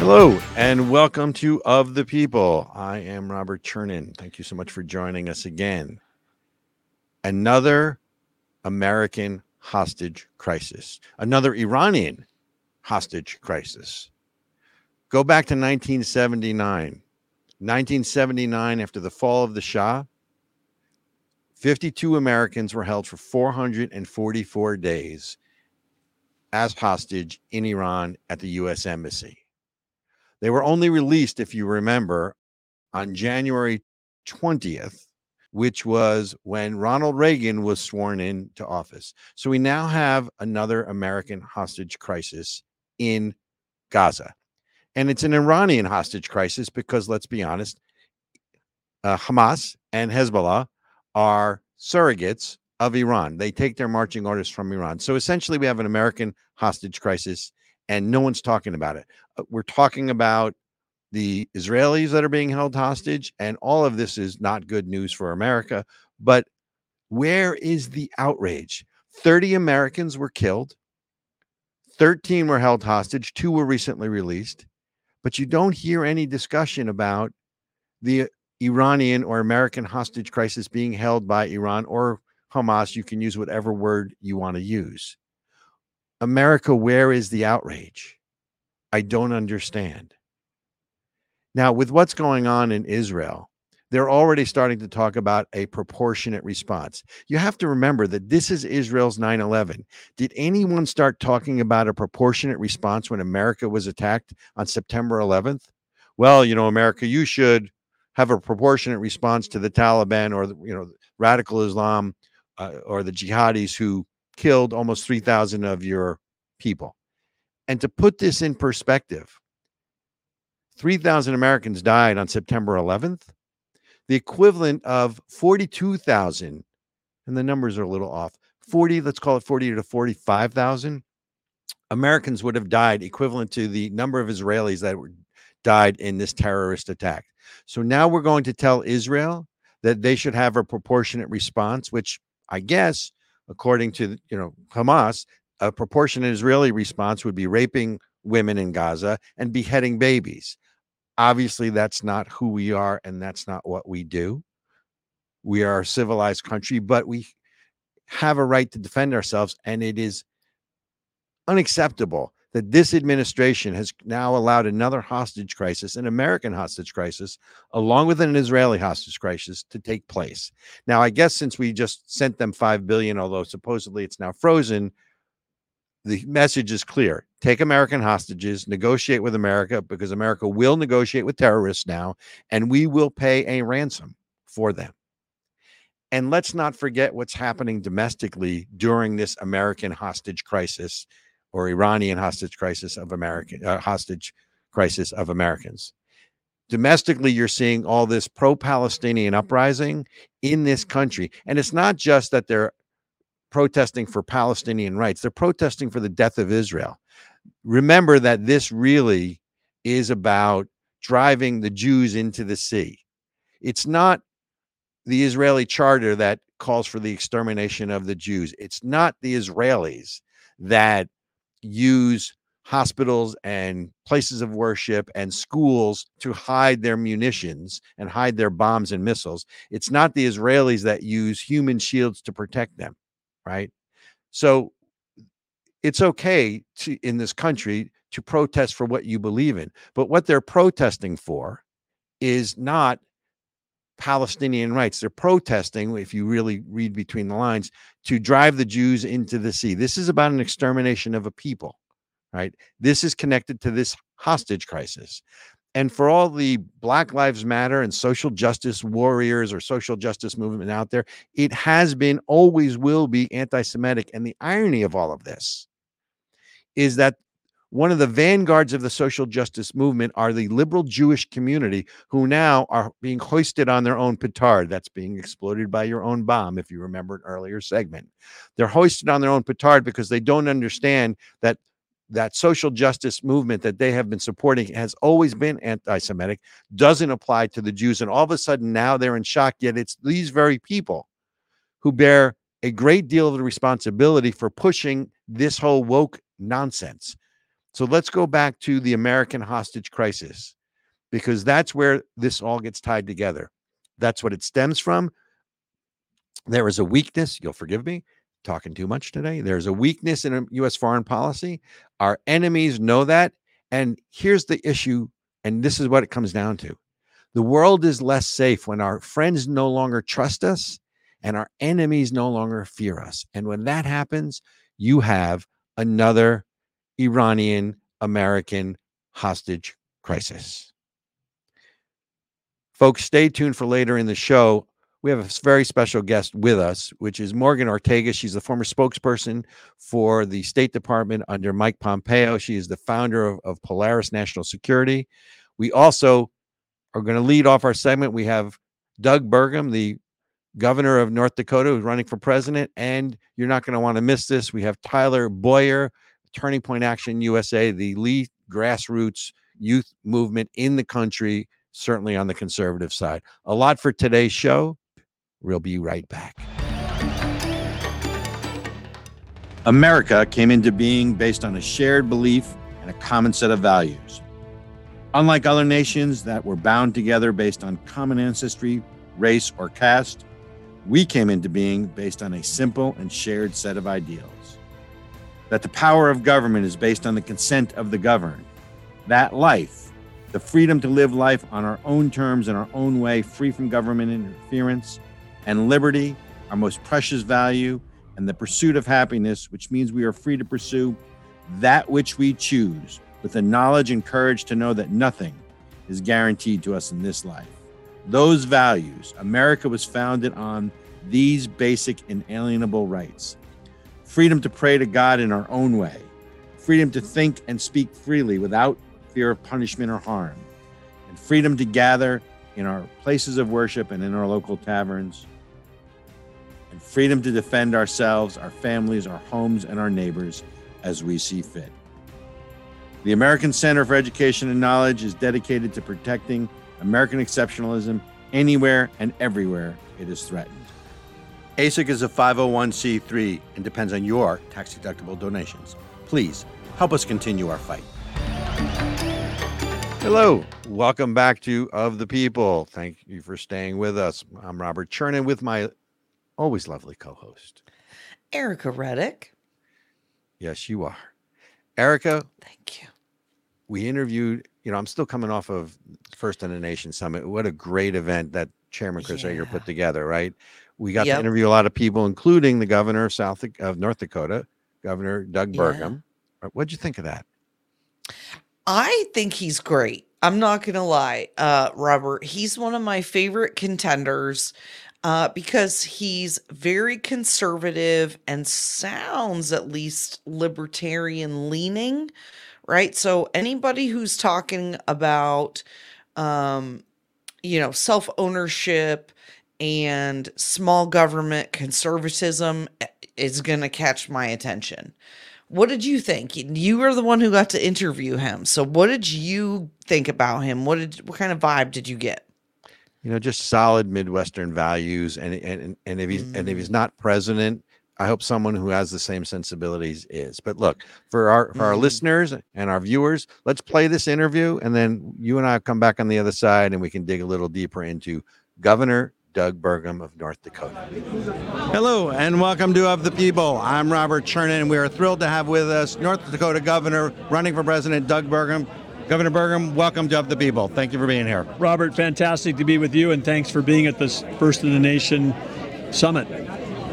Hello and welcome to Of the People. I am Robert Chernin. Thank you so much for joining us again. Another American hostage crisis, another Iranian hostage crisis. Go back to 1979. 1979, after the fall of the Shah, 52 Americans were held for 444 days as hostage in Iran at the U.S. Embassy. They were only released, if you remember, on January 20th, which was when Ronald Reagan was sworn into office. So we now have another American hostage crisis in Gaza. And it's an Iranian hostage crisis because, let's be honest, uh, Hamas and Hezbollah are surrogates of Iran. They take their marching orders from Iran. So essentially, we have an American hostage crisis, and no one's talking about it. Uh, we're talking about the Israelis that are being held hostage, and all of this is not good news for America. But where is the outrage? 30 Americans were killed, 13 were held hostage, two were recently released, but you don't hear any discussion about the Iranian or American hostage crisis being held by Iran or Hamas. You can use whatever word you want to use. America, where is the outrage? I don't understand. Now, with what's going on in Israel, they're already starting to talk about a proportionate response. You have to remember that this is Israel's 9 11. Did anyone start talking about a proportionate response when America was attacked on September 11th? Well, you know, America, you should have a proportionate response to the Taliban or, you know, radical Islam uh, or the jihadis who killed almost 3,000 of your people. And to put this in perspective, 3,000 Americans died on September 11th, the equivalent of 42,000, and the numbers are a little off 40, let's call it 40 to 45,000 Americans would have died, equivalent to the number of Israelis that were, died in this terrorist attack. So now we're going to tell Israel that they should have a proportionate response, which I guess, according to you know Hamas, a proportionate Israeli response would be raping women in Gaza and beheading babies. Obviously, that's not who we are, and that's not what we do. We are a civilized country, but we have a right to defend ourselves, and it is unacceptable that this administration has now allowed another hostage crisis, an American hostage crisis, along with an Israeli hostage crisis, to take place. Now, I guess since we just sent them five billion, although supposedly it's now frozen, the message is clear take American hostages, negotiate with America because America will negotiate with terrorists now, and we will pay a ransom for them. And let's not forget what's happening domestically during this American hostage crisis or Iranian hostage crisis of American uh, hostage crisis of Americans. Domestically, you're seeing all this pro Palestinian uprising in this country. And it's not just that they're protesting for Palestinian rights, they're protesting for the death of Israel. Remember that this really is about driving the Jews into the sea. It's not the Israeli charter that calls for the extermination of the Jews. It's not the Israelis that use hospitals and places of worship and schools to hide their munitions and hide their bombs and missiles. It's not the Israelis that use human shields to protect them right? So it's okay to in this country to protest for what you believe in, but what they're protesting for is not Palestinian rights. They're protesting, if you really read between the lines, to drive the Jews into the sea. This is about an extermination of a people, right? This is connected to this hostage crisis and for all the black lives matter and social justice warriors or social justice movement out there it has been always will be anti-semitic and the irony of all of this is that one of the vanguards of the social justice movement are the liberal Jewish community who now are being hoisted on their own petard that's being exploded by your own bomb, if you remember an earlier segment. They're hoisted on their own petard because they don't understand that that social justice movement that they have been supporting has always been anti-Semitic, doesn't apply to the Jews, and all of a sudden now they're in shock. Yet it's these very people who bear a great deal of the responsibility for pushing this whole woke nonsense. So let's go back to the American hostage crisis because that's where this all gets tied together. That's what it stems from. There is a weakness, you'll forgive me, talking too much today. There's a weakness in US foreign policy. Our enemies know that. And here's the issue, and this is what it comes down to the world is less safe when our friends no longer trust us and our enemies no longer fear us. And when that happens, you have another Iranian American hostage crisis. Folks, stay tuned for later in the show. We have a very special guest with us, which is Morgan Ortagus. She's the former spokesperson for the State Department under Mike Pompeo. She is the founder of, of Polaris National Security. We also are going to lead off our segment. We have Doug Burgum, the governor of North Dakota, who's running for president. And you're not going to want to miss this. We have Tyler Bowyer, Turning Point Action USA, the lead grassroots youth movement in the country, certainly on the conservative side. A lot for today's show. We'll be right back. America came into being based on a shared belief and a common set of values. Unlike other nations that were bound together based on common ancestry, race, or caste, we came into being based on a simple and shared set of ideals. That the power of government is based on the consent of the governed. That life, the freedom to live life on our own terms in our own way, free from government interference, and liberty, our most precious value, and the pursuit of happiness, which means we are free to pursue that which we choose with the knowledge and courage to know that nothing is guaranteed to us in this life. Those values, America was founded on these basic inalienable rights. Freedom to pray to God in our own way, freedom to think and speak freely without fear of punishment or harm, and freedom to gather in our places of worship and in our local taverns, and freedom to defend ourselves, our families, our homes, and our neighbors as we see fit. The American Center for Education and Knowledge is dedicated to protecting American exceptionalism anywhere and everywhere it is threatened. ASIC is a 501c3 and depends on your tax deductible donations. Please help us continue our fight. Hello, welcome back to Of the People. Thank you for staying with us. I'm Robert Chernin with my always lovely co host, Erica Reddick. Yes, you are. Erica, Thank you. we interviewed, you know, I'm still coming off of First in the Nation Summit. What a great event that Chairman Chris Ager put together, right? We got Yep. to interview a lot of people, including the governor of South of North Dakota, Governor Doug Yeah. Burgum. Uh, What'd you think of that? I think he's great. I'm not gonna lie, uh, Robert. He's one of my favorite contenders uh, because he's very conservative and sounds at least libertarian leaning, right? So anybody who's talking about, um, you know, self ownership and small government conservatism eh, is gonna catch my attention. What did you think? You were the one who got to interview him. So what did you think about him? What did what kind of vibe did you get? You know, just solid Midwestern values, and and and if he's and if he's not president, I hope someone who has the same sensibilities is. But look, for our for our Mhm. listeners and our viewers, let's play this interview, and then you and I come back on the other side, and we can dig a little deeper into Governor Doug Burgum of North Dakota. Hello, and welcome to Of the People. I'm Robert Chernin, and we are thrilled to have with us North Dakota Governor running for President Doug Burgum. Governor Burgum, welcome to Of the People. Thank you for being here. Robert, fantastic to be with you, and thanks for being at this First in the Nation summit.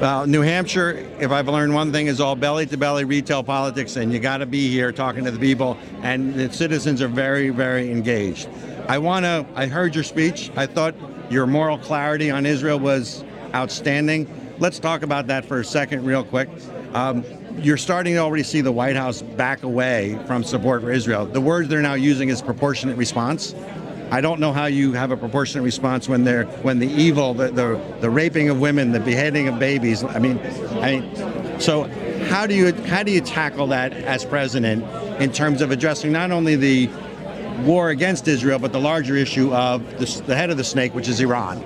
Well, New Hampshire, if I've learned one thing, is all belly to belly retail politics, and you got to be here talking to the people, and the citizens are very, very engaged. I want to, I heard your speech. I thought your moral clarity on Israel was outstanding. Let's talk about that for a second, real quick. Um, you're starting to already see the White House back away from support for Israel. The word they're now using is proportionate response. I don't know how you have a proportionate response when they're when the evil, the the, the raping of women, the beheading of babies. I mean, I mean, so how do you how do you tackle that as president in terms of addressing not only the war against Israel but the larger issue of the, the head of the snake, which is Iran?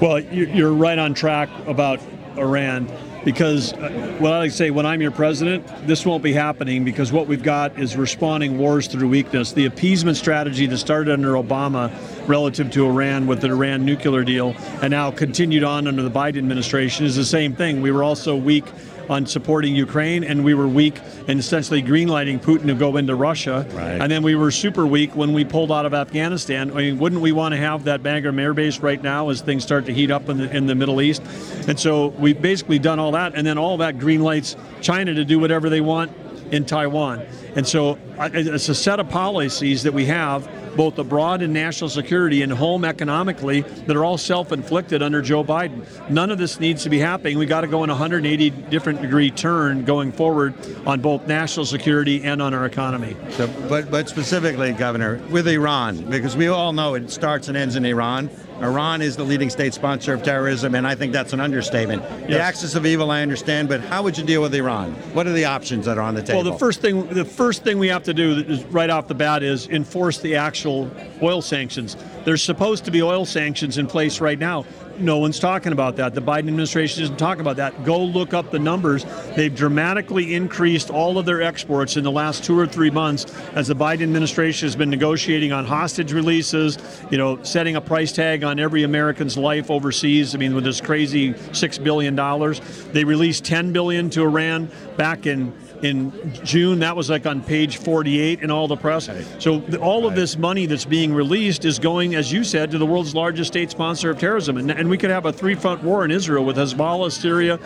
Well, you're right on track about Iran. Because uh, well, I like to say when I'm your president, this won't be happening because what we've got is responding wars through weakness. The appeasement strategy that started under Obama relative to Iran with the Iran nuclear deal and now continued on under the Biden administration is the same thing. We were also weak on supporting Ukraine, and we were weak in essentially greenlighting Putin to go into Russia. Right. And then we were super weak when we pulled out of Afghanistan. I mean, wouldn't we want to have that Bagram Air Base right now as things start to heat up in the, in the Middle East? And so we've basically done all that, and then all that greenlights China to do whatever they want in Taiwan. And so it's a set of policies that we have both abroad and national security and home economically that are all self-inflicted under Joe Biden. None of this needs to be happening. We got to go in 180 different degree turn going forward on both national security and on our economy. So, but but specifically, Governor, with Iran, because we all know it starts and ends in Iran. Iran is the leading state sponsor of terrorism, and I think that's an understatement. The Yes. axis of evil, I understand, but how would you deal with Iran? What are the options that are on the table? Well, the first thing the first thing we have to do is right off the bat is enforce the actual oil sanctions. There's supposed to be oil sanctions in place right now. No one's talking about that. The Biden administration isn't talking about that. Go look up the numbers. They've dramatically increased all of their exports in the last two or three months as the Biden administration has been negotiating on hostage releases, you know, setting a price tag on every American's life overseas. I mean, with this crazy six billion dollars, they released ten billion to Iran back in in June. That was like on page 48 in all the press. So the, all of this money that's being released is going, as you said, to the world's largest state sponsor of terrorism. And, and we could have a three-front war in Israel with Hezbollah, Syria,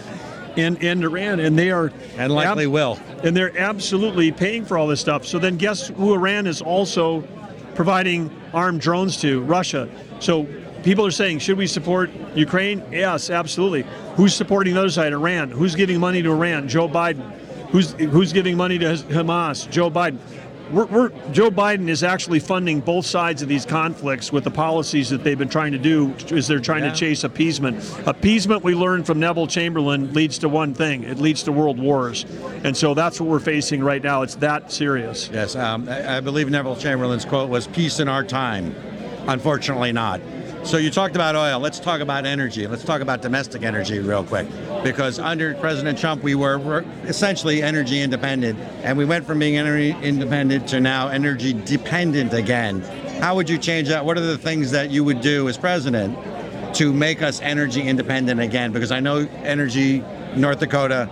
and, and Iran. And they are and likely ab- will. and they're absolutely paying for all this stuff. So then, guess who Iran is also providing armed drones to? Russia. So people are saying, should we support Ukraine? Yes, absolutely. Who's supporting the other side? Iran. Who's giving money to Iran? Joe Biden. Who's who's giving money to Hamas? Joe Biden. We're, we're, Joe Biden is actually funding both sides of these conflicts with the policies that they've been trying to do is they're trying Yeah. to chase appeasement. Appeasement, we learned from Neville Chamberlain, leads to one thing. It leads to world wars. And so that's what we're facing right now. It's that serious. Yes, um, I, I believe Neville Chamberlain's quote was "Peace in our time." Unfortunately, not. So you talked about oil. Let's talk about energy. Let's talk about domestic energy real quick, because under President Trump, we were, were essentially energy independent, and we went from being energy independent to now energy dependent again. How would you change that? What are the things that you would do as president to make us energy independent again? Because I know energy, North Dakota,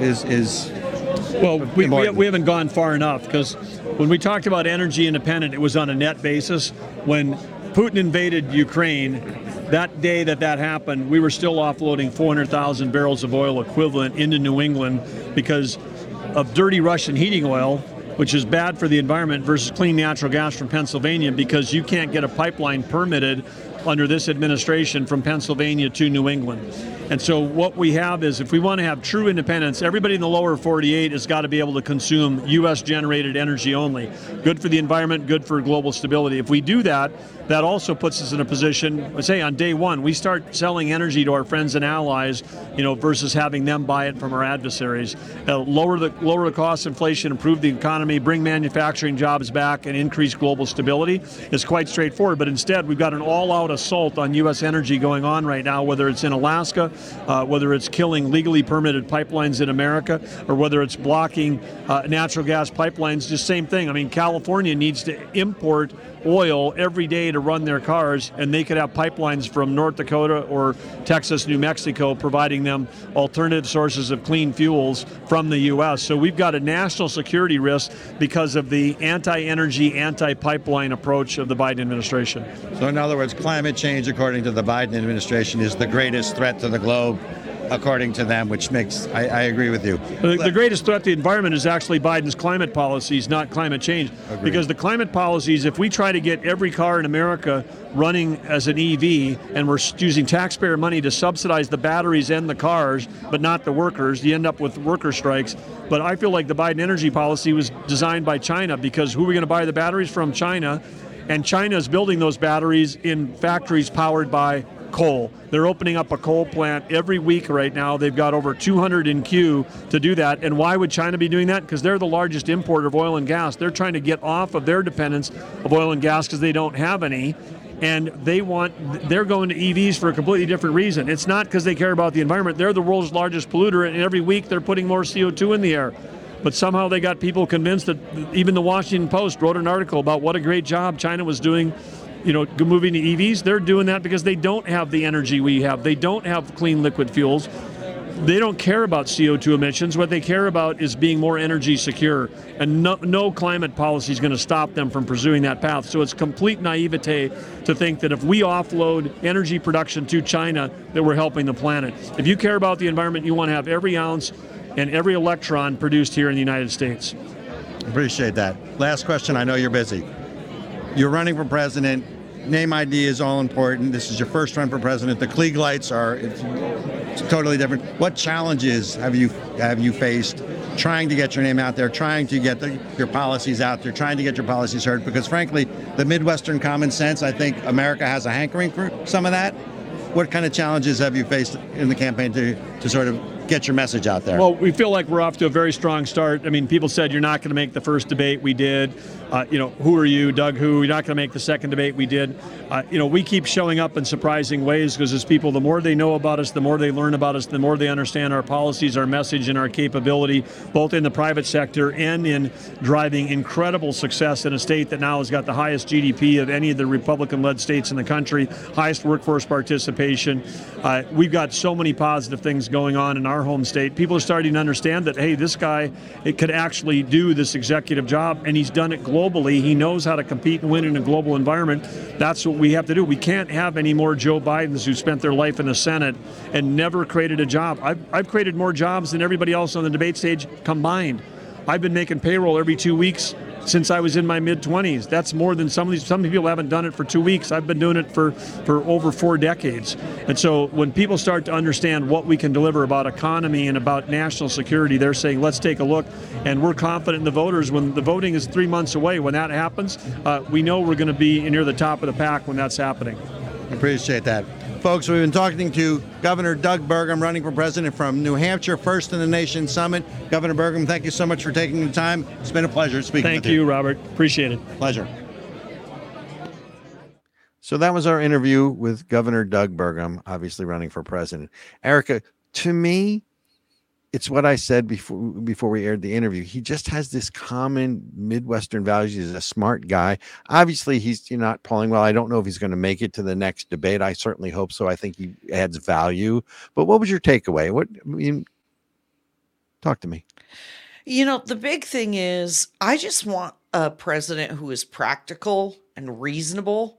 is is Well, we, we, we haven't gone far enough because when we talked about energy independent, it was on a net basis. When Putin invaded Ukraine, that day that that happened, we were still offloading 400,000 barrels of oil equivalent into New England because of dirty Russian heating oil, which is bad for the environment, versus clean natural gas from Pennsylvania because you can't get a pipeline permitted under this administration from Pennsylvania to New England. And so what we have is if we want to have true independence, everybody in the lower 48 has got to be able to consume US generated energy only. Good for the environment, good for global stability. If we do that, that also puts us in a position, say on day one, we start selling energy to our friends and allies, you know, versus having them buy it from our adversaries. Uh, lower the lower the cost inflation, improve the economy, bring manufacturing jobs back, and increase global stability is quite straightforward. But instead, we've got an all-out assault on U.S. energy going on right now, whether it's in Alaska, uh, whether it's killing legally permitted pipelines in America, or whether it's blocking uh, natural gas pipelines. Just same thing. I mean, California needs to import oil every day to run their cars, and they could have pipelines from North Dakota or Texas, New Mexico, providing them alternative sources of clean fuels from the U.S. So we've got a national security risk because of the anti-energy, anti-pipeline approach of the Biden administration. So, in other words, climate change, according to the Biden administration, is the greatest threat to the globe, according to them, which makes, I, I agree with you. The, the greatest threat to the environment is actually Biden's climate policies, not climate change. Agreed. Because the climate policies, if we try to get every car in America running as an EV and we're using taxpayer money to subsidize the batteries and the cars, but not the workers, you end up with worker strikes. But I feel like the Biden energy policy was designed by China because who are we going to buy the batteries from? China. And China is building those batteries in factories powered by coal. They're opening up a coal plant every week right now. They've got over 200 in queue to do that. And why would China be doing that? Because they're the largest importer of oil and gas. They're trying to get off of their dependence of oil and gas because they don't have any. and they want they're going to EVs for a completely different reason. It's not because they care about the environment. They're the world's largest polluter, and every week they're putting more CO2 in the air. But somehow they got people convinced that even the Washington Post wrote an article about what a great job China was doing you know, moving to EVs, they're doing that because they don't have the energy we have. They don't have clean liquid fuels. They don't care about CO2 emissions. What they care about is being more energy secure. And no, no climate policy is going to stop them from pursuing that path. So it's complete naivete to think that if we offload energy production to China, that we're helping the planet. If you care about the environment, you want to have every ounce and every electron produced here in the United States. Appreciate that. Last question. I know you're busy. You're running for president. Name ID is all important. This is your first run for president. The Klieg lights are it's, it's totally different. What challenges have you have you faced trying to get your name out there, trying to get the, your policies out there, trying to get your policies heard? Because frankly, the Midwestern common sense, I think America has a hankering for some of that. What kind of challenges have you faced in the campaign to, to sort of get your message out there? Well, we feel like we're off to a very strong start. I mean, people said you're not going to make the first debate. We did. Uh, you know, who are you, Doug? Who? You're not going to make the second debate. We did. Uh, you know, we keep showing up in surprising ways because as people, the more they know about us, the more they learn about us, the more they understand our policies, our message, and our capability, both in the private sector and in driving incredible success in a state that now has got the highest GDP of any of the Republican-led states in the country, highest workforce participation. Uh, we've got so many positive things going on in our home state. People are starting to understand that hey, this guy it could actually do this executive job, and he's done it globally globally. He knows how to compete and win in a global environment. That's what we have to do. We can't have any more Joe Bidens who spent their life in the Senate and never created a job. I've, I've created more jobs than everybody else on the debate stage combined. I've been making payroll every two weeks since I was in my mid 20s. That's more than some of these. Some people haven't done it for two weeks. I've been doing it for for over four decades. And so when people start to understand what we can deliver about economy and about national security, they're saying, let's take a look. And we're confident in the voters. When the voting is three months away, when that happens, uh, we know we're going to be near the top of the pack when that's happening. Appreciate that. Folks, we've been talking to Governor Doug Burgum, running for president from New Hampshire, First in the Nation Summit. Governor Burgum, thank you so much for taking the time. It's been a pleasure speaking thank with you. Thank you, Robert. Appreciate it. Pleasure. So that was our interview with Governor Doug Burgum, obviously running for president. Erica, to me, it's what I said before before we aired the interview. He just has this common Midwestern values. He's a smart guy. Obviously, he's not polling well. I don't know if he's going to make it to the next debate. I certainly hope so. I think he adds value. But what was your takeaway? What I mean, talk to me. You know, the big thing is I just want a president who is practical and reasonable,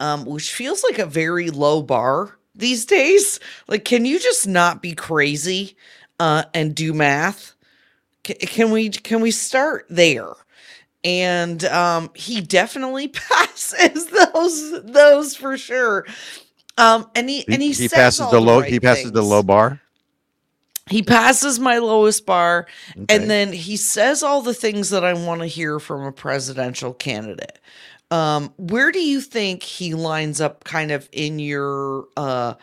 um, which feels like a very low bar these days. Like, can you just not be crazy? Uh, and do math. C- can we can we start there? And um, he definitely passes those those for sure. Um, and he, and he, he passes the, low right he passes things. the low bar. He passes my lowest bar, okay. and then he says all the things that I want to hear from a presidential candidate. Um, where do you think he lines up, kind of in your, uh,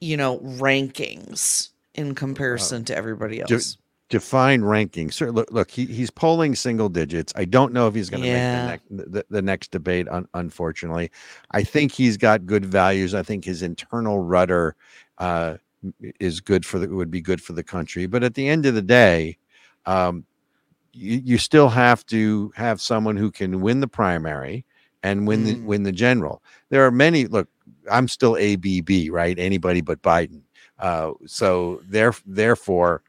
you know, rankings? In comparison uh, to everybody else. De- define ranking. Sir, look, look he, he's polling single digits. I don't know if he's going to yeah. make the, ne- the, the, next debate, un- unfortunately. I think he's got good values. I think his internal rudder uh, is good for the, would be good for the country. But at the end of the day, um, you, you still have to have someone who can win the primary and win mm. the win the general. There are many. Look, I'm still ABB, right? Anybody but Biden. Uh, so there, therefore,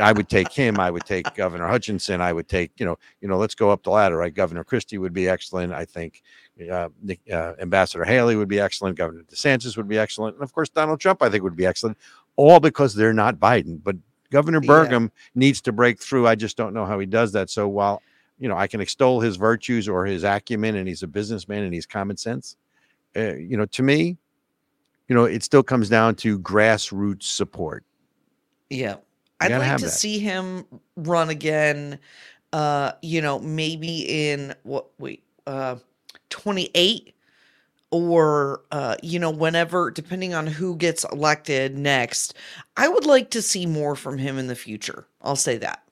I would take him. I would take Governor Hutchinson. I would take, you know, you know, let's go up the ladder, right? Governor Christie would be excellent. I think uh, uh, Ambassador Haley would be excellent. Governor DeSantis would be excellent, and of course Donald Trump, I think, would be excellent. All because they're not Biden, but Governor Burgum yeah. needs to break through. I just don't know how he does that. So while you know I can extol his virtues or his acumen, and he's a businessman and he's common sense, uh, you know, to me, you know, it still comes down to grassroots support. Yeah. I'd like to that. see him run again. Uh, you know, maybe in what wait, uh 28 or uh, you know, whenever, depending on who gets elected next, I would like to see more from him in the future. I'll say that.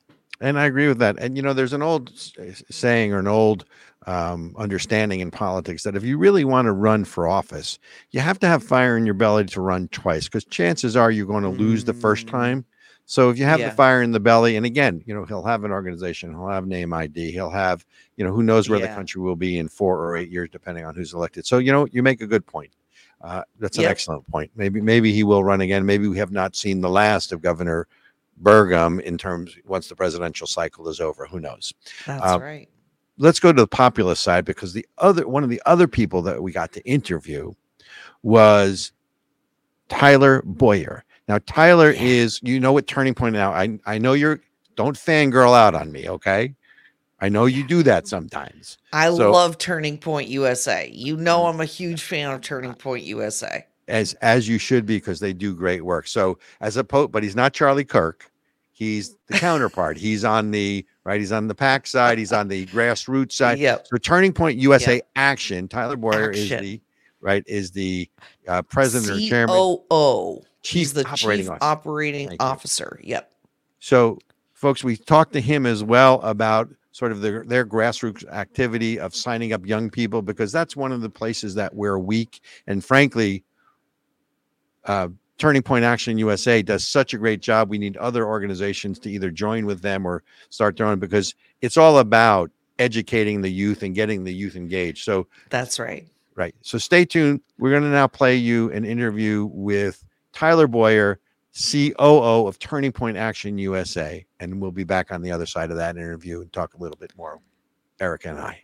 And I agree with that. And you know, there's an old saying or an old um, understanding in politics that if you really want to run for office, you have to have fire in your belly to run twice because chances are you're going to lose the first Mm. time. So if you have Yeah. the fire in the belly, and again, you know, he'll have an organization, he'll have name ID, he'll have, you know, who knows where the country will be in four or eight years, depending on who's elected. So, you know, you make a good point. Uh, that's an Yep. excellent point. Maybe, maybe he will run again. Maybe we have not seen the last of Governor Burgum in terms once the presidential cycle is over. Who knows? That's Uh, right. Let's go to the populist side because the other one of the other people that we got to interview was Tyler Bowyer. Now Tyler is you know what turning point now. I I know you're don't fangirl out on me, okay? I know you do that sometimes. I so- love Turning Point USA. You know, mm. I'm a huge fan of Turning Point USA. As as you should be because they do great work. So as a pope, but he's not Charlie Kirk. He's the counterpart. He's on the right, he's on the pack side, he's on the grassroots side. Yep. So Turning Point USA Action, Tyler Bowyer is Action. the right is the uh, president or chairman, COO. chief He's the operating chief officer. operating Thank you. officer. Yep. So, folks, we talked to him as well about sort of their, their grassroots activity of signing up young people because that's one of the places that we're weak. And frankly, uh, Turning Point Action USA does such a great job. We need other organizations to either join with them or start their own because it's all about educating the youth and getting the youth engaged. So, That's right. Right. So stay tuned. We're going to now play you an interview with Tyler Bowyer, COO of Turning Point Action USA. And we'll be back on the other side of that interview and talk a little bit more. Erica and I.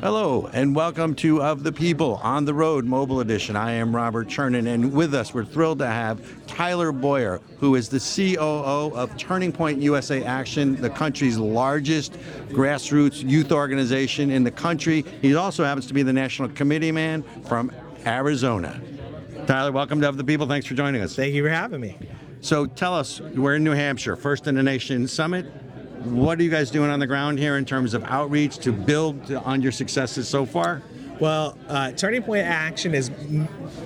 Hello, and welcome to Of the People on the Road Mobile Edition. I am Robert Chernin, and with us, we're thrilled to have Tyler Bowyer, who is the COO of Turning Point USA Action, the country's largest grassroots youth organization in the country. He also happens to be the national committee man from Arizona. Tyler, welcome to Of the People. Thanks for joining us. Thank you for having me. So tell us, we're in New Hampshire, first in the nation summit. What are you guys doing on the ground here in terms of outreach to build on your successes so far? Well, uh, Turning Point Action is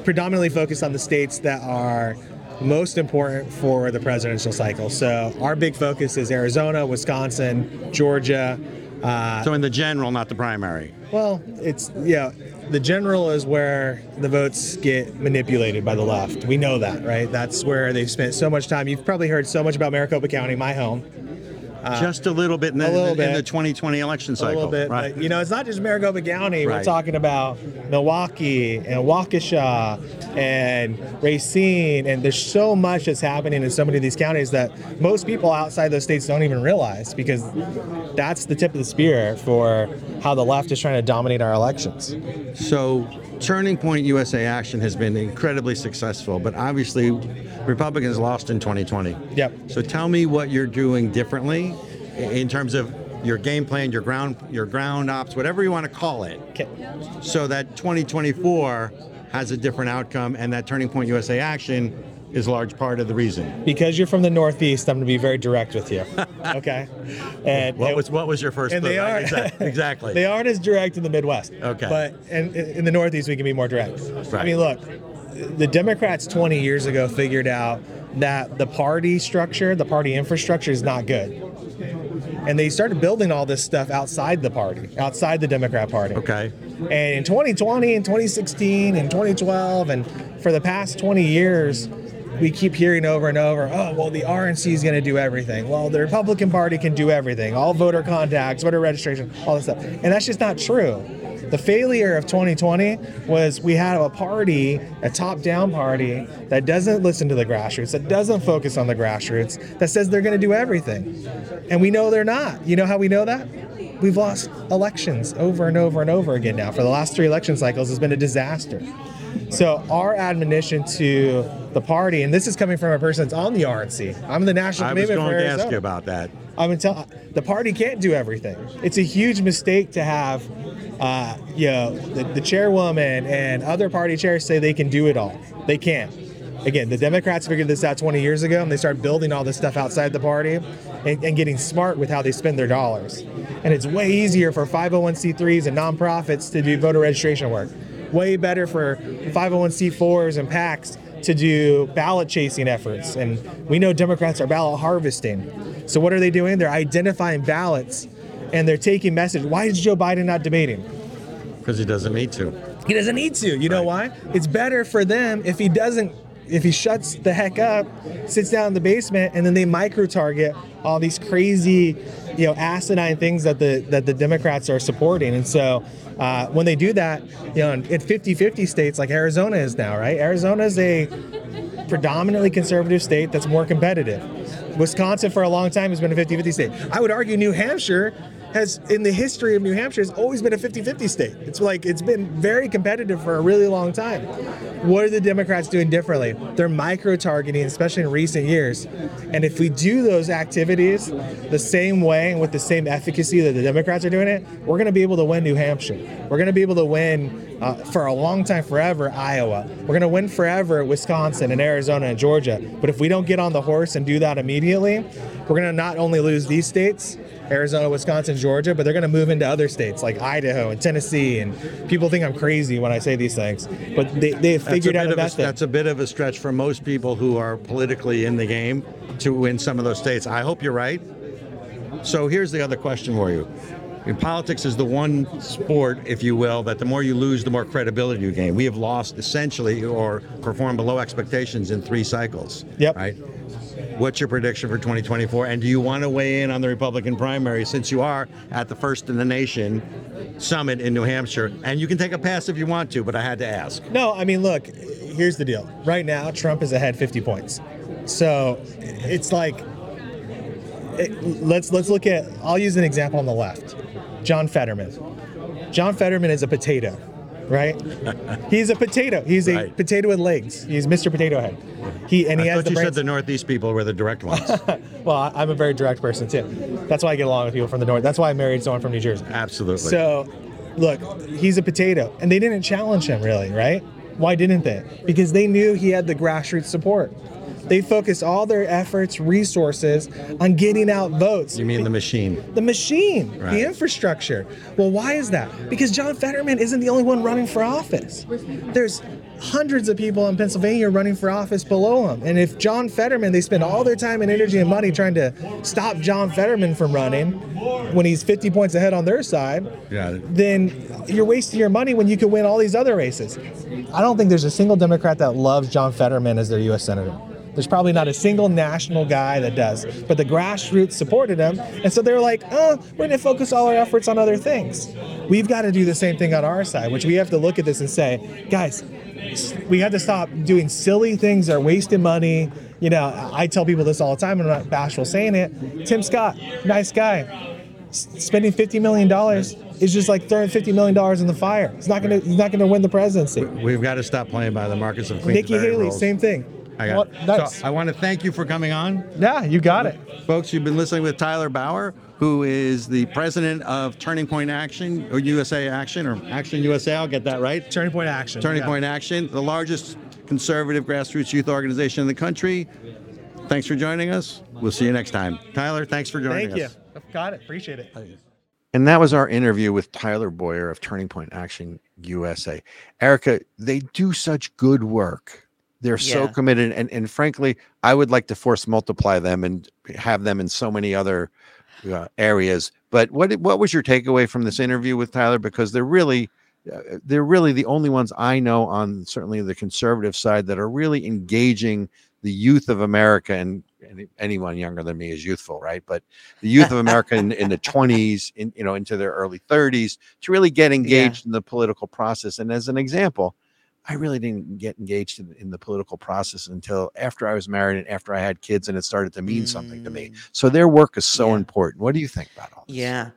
predominantly focused on the states that are most important for the presidential cycle. So our big focus is Arizona, Wisconsin, Georgia. Uh, So in the general, not the primary. well, it's yeah. The general is where the votes get manipulated by the left. We know that, right? That's where they've spent so much time. You've probably heard so much about Maricopa County, my home. Just a little bit in the, Uh, a little in the bit. 2020 election a cycle. little bit, right? but you know, it's not just Maricopa County. Right. We're talking about Milwaukee and Waukesha and Racine, and there's so much that's happening in so many of these counties that most people outside those states don't even realize because that's the tip of the spear for how the left is trying to dominate our elections. So, Turning Point USA Action has been incredibly successful, but obviously, Republicans lost in 2020. Yep. So, tell me what you're doing differently in terms of your game plan, your ground, your ground ops, whatever you want to call it, Okay. so that 2024 has a different outcome, and that Turning Point USA Action is a large part of the reason. Because you're from the Northeast, I'm going to be very direct with you. Okay. And What and- was what was your first? and they are exactly. exactly. They aren't as direct in the Midwest. Okay. But in, in the Northeast, we can be more direct. Right. I mean, look, the Democrats 20 years ago figured out that the party structure, the party infrastructure is not good. And they started building all this stuff outside the party, outside the Democrat Party. Okay. And in 2020 and 2016 and 2012 and for the past 20 years, we keep hearing over and over, oh, well, the RNC is going to do everything. Well, the Republican Party can do everything. All voter contacts, voter registration, all this stuff. And that's just not true. The failure of 2020 was we had a party, a top down party, that doesn't listen to the grassroots, that doesn't focus on the grassroots, that says they're going to do everything. And we know they're not. You know how we know that? We've lost elections over and over and over again now. For the last three election cycles, it's been a disaster. So our admonition to the party, and this is coming from a person that's on the RNC. I'm the national I was going to ask you about that. I'm gonna tell the party can't do everything. It's a huge mistake to have, uh, you know, the, the chairwoman and other party chairs say they can do it all. They can't. Again, the Democrats figured this out 20 years ago, and they started building all this stuff outside the party and, and getting smart with how they spend their dollars. And it's way easier for 501c3s and nonprofits to do voter registration work. Way better for 501c4s and PACs to do ballot chasing efforts. And we know Democrats are ballot harvesting. So what are they doing? They're identifying ballots and they're taking message. Why is Joe Biden not debating? Because he doesn't need to. He doesn't need to. You know why? It's better for them if he doesn't if he shuts the heck up, sits down in the basement, and then they micro target all these crazy, you know, asinine things that the that the Democrats are supporting. And so uh, when they do that, you know, in 50-50 states like Arizona is now, right? Arizona is a predominantly conservative state that's more competitive. Wisconsin for a long time has been a 50-50 state. I would argue New Hampshire has in the history of New Hampshire has always been a 50-50 state. It's like it's been very competitive for a really long time. What are the Democrats doing differently? They're micro-targeting, especially in recent years. And if we do those activities the same way and with the same efficacy that the Democrats are doing it, we're going to be able to win New Hampshire. We're going to be able to win uh, for a long time forever Iowa. We're going to win forever Wisconsin and Arizona and Georgia. But if we don't get on the horse and do that immediately, we're going to not only lose these states, Arizona, Wisconsin, Georgia, but they're going to move into other states like Idaho and Tennessee. And people think I'm crazy when I say these things, but they, they have That's a, figured out a of a, that's a bit of a stretch for most people who are politically in the game to win some of those states. I hope you're right. So here's the other question for you. In politics is the one sport, if you will, that the more you lose, the more credibility you gain. We have lost essentially or performed below expectations in three cycles. Yep. Right. What's your prediction for 2024? And do you want to weigh in on the Republican primary since you are at the first in the nation summit in New Hampshire? And you can take a pass if you want to, but I had to ask. No, I mean, look, here's the deal. Right now, Trump is ahead 50 points. So it's like, it, let's let's look at. I'll use an example on the left. John Fetterman. John Fetterman is a potato, right? He's a potato. He's a Right. potato with legs. He's Mr. Potato Head. He and he I has thought the you said the Northeast people were the direct ones. well, I- I'm a very direct person too. That's why I get along with people from the north. That's why I married someone from New Jersey. Absolutely. So, look, he's a potato, and they didn't challenge him really, right? Why didn't they? Because they knew he had the grassroots support. They focused all their efforts, resources on getting out votes. you mean the machine? The machine, Right. the infrastructure. Well, why is that? Because John Fetterman isn't the only one running for office. There's hundreds of people in Pennsylvania running for office below him. And if John Fetterman, they spend all their time and energy and money trying to stop John Fetterman from running when he's 50 points ahead on their side, then you're wasting your money when you could win all these other races. I don't think there's a single Democrat that loves John Fetterman as their U.S. Senator. There's probably not a single national guy that does, but the grassroots supported him. And so they're like, oh, we're going to focus all our efforts on other things. We've got to do the same thing on our side, which we have to look at this and say, guys, we have to stop doing silly things that are wasting money. You know, I tell people this all the time, and I'm not bashful saying it. Tim Scott, nice guy s- spending fifty million dollars is just like throwing fifty million dollars in the fire. He's not gonna he's not gonna win the presidency. We've got to stop playing by the Marquess of Queensberry Nikki Haley, rules. same thing. I got What- it. So I want to thank you for coming on. yeah, you got it. Folks, you've been listening with Tyler Bauer, who is the president of Turning Point Action, or USA Action, or Action USA, I'll get that right. Turning point action. Turning Yeah. Point Action, the largest conservative grassroots youth organization in the country. Thanks for joining us. We'll see you next time. Tyler, thanks for joining us. Thank you. Got it. Appreciate it. And that was our interview with Tyler Bowyer of Turning Point Action USA. Erica, they do such good work. They're so committed. And, and frankly, I would like to force multiply them and have them in so many other uh, areas. But what what was your takeaway from this interview with Tyler? Because they're really uh, they're really the only ones I know on certainly the conservative side that are really engaging the youth of America and, and anyone younger than me is youthful, right? But the youth of America in, in the 20s, in you know, into their early 30s, to really get engaged in the political process. And as an example, I really didn't get engaged in, in the political process until after I was married and after I had kids, and it started to mean something to me. Mm. So their work is so Yeah. important. What do you think about all this? Yeah.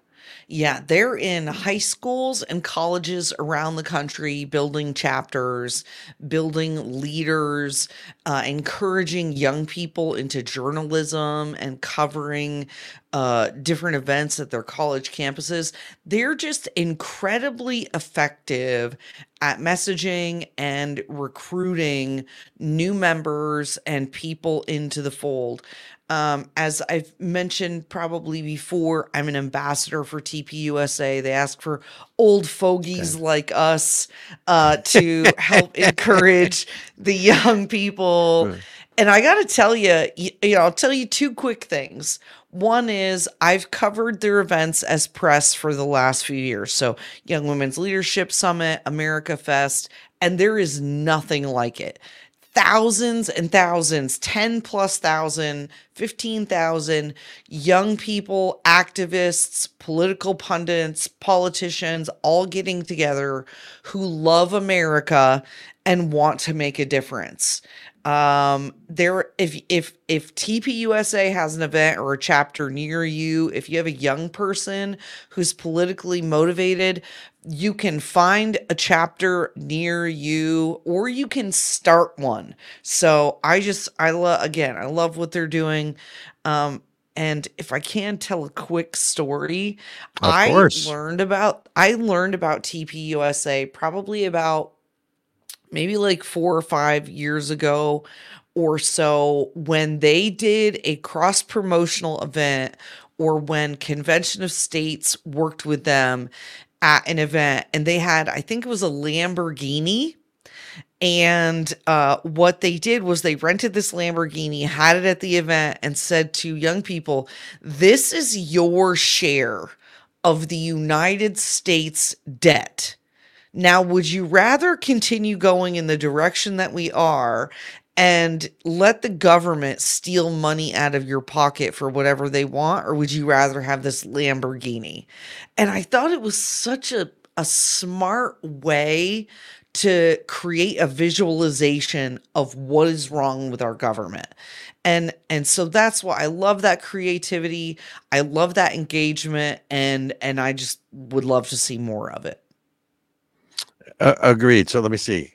Yeah, they're in high schools and colleges around the country, building chapters, building leaders, uh, encouraging young people into journalism and covering uh, different events at their college campuses. They're just incredibly effective at messaging and recruiting new members and people into the fold. Um, as I've mentioned probably before, I'm an ambassador for TPUSA. They ask for old fogies like us uh, to help encourage the young people. Good. And I got to tell you, you, you know, I'll tell you two quick things. One is I've covered their events as press for the last few years. So, Young Women's Leadership Summit, America Fest, and there is nothing like it thousands and thousands 10 plus thousand 15,000 young people activists political pundits politicians all getting together who love america and want to make a difference. Um there if if if TPUSA has an event or a chapter near you if you have a young person who's politically motivated you can find a chapter near you or you can start one. So i just i love again i love what they're doing um and if i can tell a quick story Of i course. learned about i learned about TPUSA probably about maybe like four or five years ago or so when they did a cross promotional event or when convention of states worked with them at an event and they had i think it was a lamborghini and uh, what they did was they rented this Lamborghini, had it at the event, and said to young people, This is your share of the United States debt. Now, would you rather continue going in the direction that we are and let the government steal money out of your pocket for whatever they want, or would you rather have this Lamborghini? And I thought it was such a, a smart way to create a visualization of what is wrong with our government. And and so that's why I love that creativity. I love that engagement and and I just would love to see more of it. Uh, agreed. So let me see.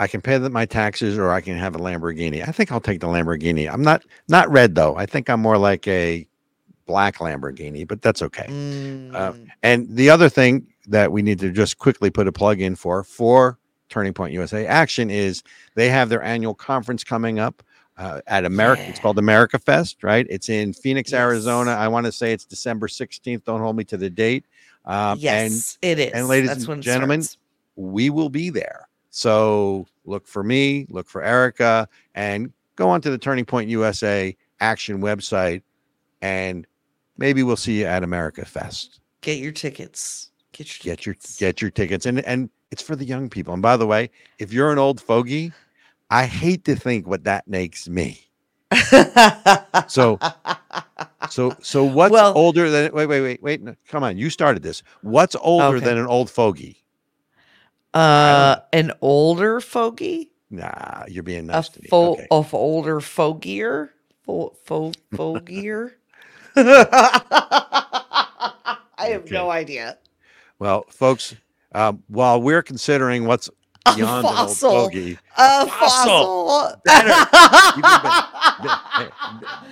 I can pay the, my taxes, or I can have a Lamborghini. I think I'll take the Lamborghini. I'm not not red though. I think I'm more like a black Lamborghini, but that's okay. Mm. And the other thing that we need to just quickly put a plug in for for Turning Point USA Action is they have their annual conference coming up uh, at America. It's called America Fest, right? It's in Phoenix, Yes. Arizona. I want to say it's December 16th. Don't hold me to the date. Um, And yes, it is. and ladies That's and gentlemen, starts. we will be there. So look for me, look for Erica, and go onto the Turning Point USA Action website, and maybe we'll see you at America Fest. get your tickets. Get your Get your tickets. get your tickets, and and it's for the young people. And by the way, if you're an old fogey, I hate to think what that makes me. So so so what's Well- older than wait wait wait wait no, come on you started this. What's older Okay. than an old fogey? uh an older fogey? Nah, you're being A nice to me. fo- Okay. of older fogier? Fo- fo- fogier? I have no idea. Well, folks, um, while we're considering what's A beyond an old fossil. fogey, A Fossil. fossil. Better.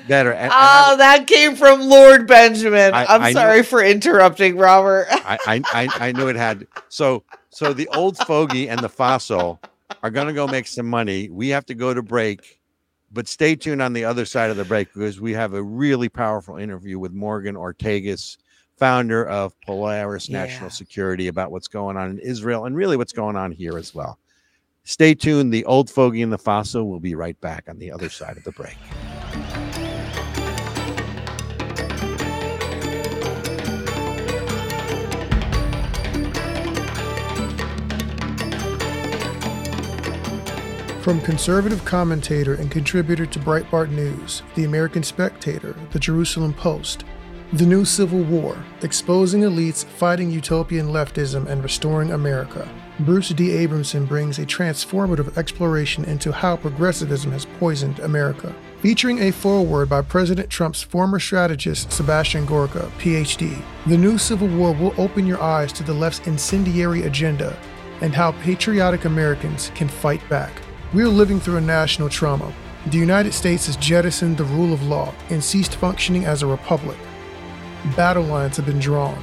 Better. And, and oh, that came from Lord Benjamin. I- I'm I knew- sorry for interrupting, Robert. I, I, I, I knew it had. So, so the old fogey and the fossil are going to go make some money. We have to go to break, but stay tuned on the other side of the break because we have a really powerful interview with Morgan Ortagus, founder of Polaris Yeah. National Security, about what's going on in Israel and really what's going on here as well. Stay tuned. The old fogey and the fossil will be right back on the other side of the break. From conservative commentator and contributor to Breitbart News, The American Spectator, The Jerusalem Post, The New Civil War, Exposing Elites Fighting Utopian Leftism and Restoring America, Bruce D. Abramson brings a transformative exploration into how progressivism has poisoned America. Featuring a foreword by President Trump's former strategist Sebastian Gorka, PhD, The New Civil War will open your eyes to the left's incendiary agenda and how patriotic Americans can fight back. We are living through a national trauma. The United States has jettisoned the rule of law and ceased functioning as a republic. Battle lines have been drawn.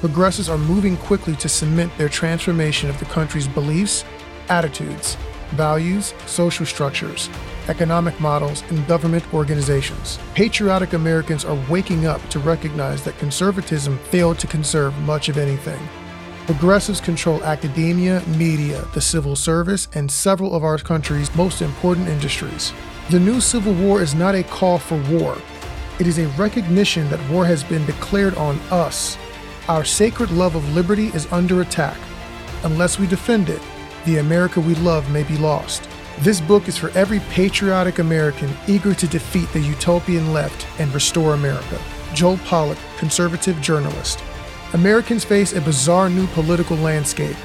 Progressives are moving quickly to cement their transformation of the country's beliefs, attitudes, values, social structures, economic models, and government organizations. Patriotic Americans are waking up to recognize that conservatism failed to conserve much of anything. Progressives control academia, media, the civil service, and several of our country's most important industries. The new Civil War is not a call for war, It is a recognition that war has been declared on us. Our sacred love of liberty is under attack. Unless we defend it, the America we love may be lost. This book is for every patriotic American eager to defeat the utopian left and restore America. Joel Pollak, conservative journalist. Americans face a bizarre new political landscape.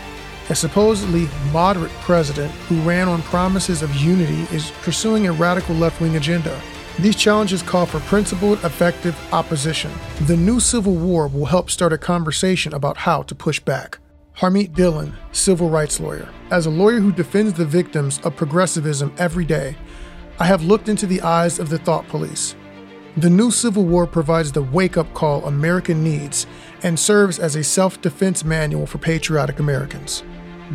A supposedly moderate president who ran on promises of unity is pursuing a radical left wing agenda. These challenges call for principled, effective opposition. The new Civil War will help start a conversation about how to push back. Harmeet Dhillon, civil rights lawyer. As a lawyer who defends the victims of progressivism every day, I have looked into the eyes of the thought police. The new Civil War provides the wake up call America needs and serves as a self defense manual for patriotic Americans.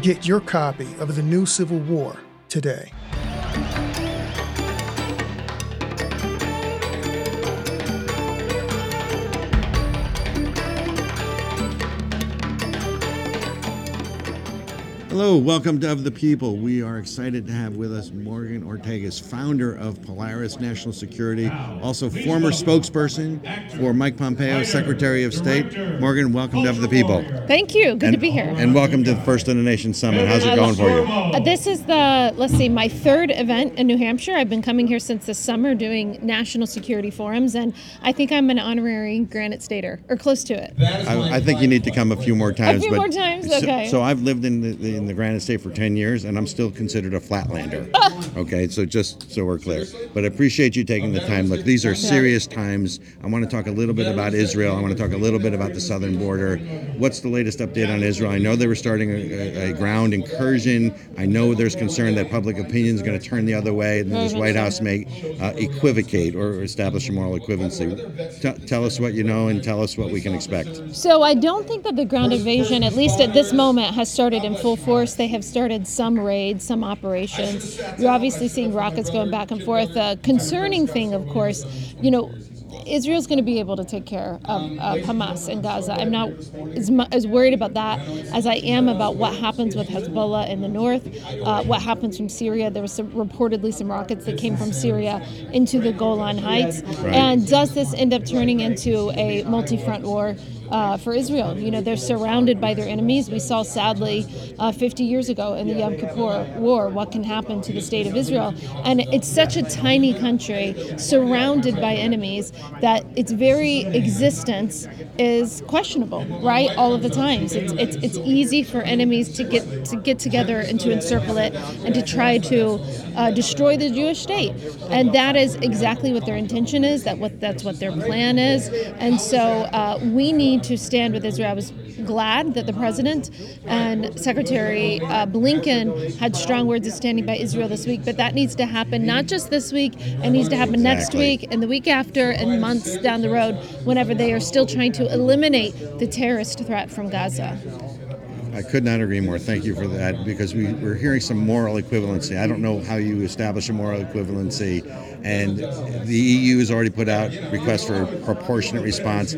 Get your copy of The New Civil War today. Hello, welcome to Of the People. We are excited to have with us Morgan Ortagus, founder of Polaris National Security, also former spokesperson for Mike Pompeo, Secretary of State. Morgan, welcome to Of the People. Thank you. Good and, to be here. And welcome to the First in the Nation Summit. How's it going for you? Uh, this is the, let's see, my third event in New Hampshire. I've been coming here since the summer doing national security forums, and I think I'm an honorary Granite Stater, or close to it. I, I think you need to come a few more times. A few but more times? so- Okay. So, I've lived in the, in the Granite State for 10 years, and I'm still considered a flatlander. okay, so just so we're clear. But I appreciate you taking the time. Look, these are serious times. I want to talk a little bit about Israel. I want to talk a little bit about the southern border. What's the latest update on Israel? I know they were starting a, a, a ground incursion. I know there's concern that public opinion is going to turn the other way, and this White House may uh, equivocate or establish a moral equivalency. T- tell us what you know and tell us what we can expect. So I don't think that the ground invasion, at least at this moment, has started in full force. Of course, they have started some raids, some operations. You're obviously seeing rockets going back and forth. The concerning thing, of course, you know, Israel's going to be able to take care of, of Hamas in Gaza. I'm not as, mu- as worried about that as I am about what happens with Hezbollah in the north, uh, what happens from Syria. There was some, reportedly some rockets that came from Syria into the Golan Heights. And does this end up turning into a multi front war? Uh, for Israel. You know, they're surrounded by their enemies. We saw, sadly, uh, 50 years ago in the Yom Kippur War, what can happen to the state of Israel. And it's such a tiny country surrounded by enemies that its very existence is questionable, right? All of the times. It's, it's, it's easy for enemies to get, to get together and to encircle it and to try to uh, destroy the Jewish state. And that is exactly what their intention is, that what, that's what their plan is. And so uh, we need to stand with Israel. I was glad that the president and Secretary uh, Blinken had strong words of standing by Israel this week, but that needs to happen not just this week, it needs to happen next week and the week after and months down the road whenever they are still trying to eliminate the terrorist threat from Gaza. I could not agree more. Thank you for that because we, we're hearing some moral equivalency. I don't know how you establish a moral equivalency, and the EU has already put out requests for a proportionate response.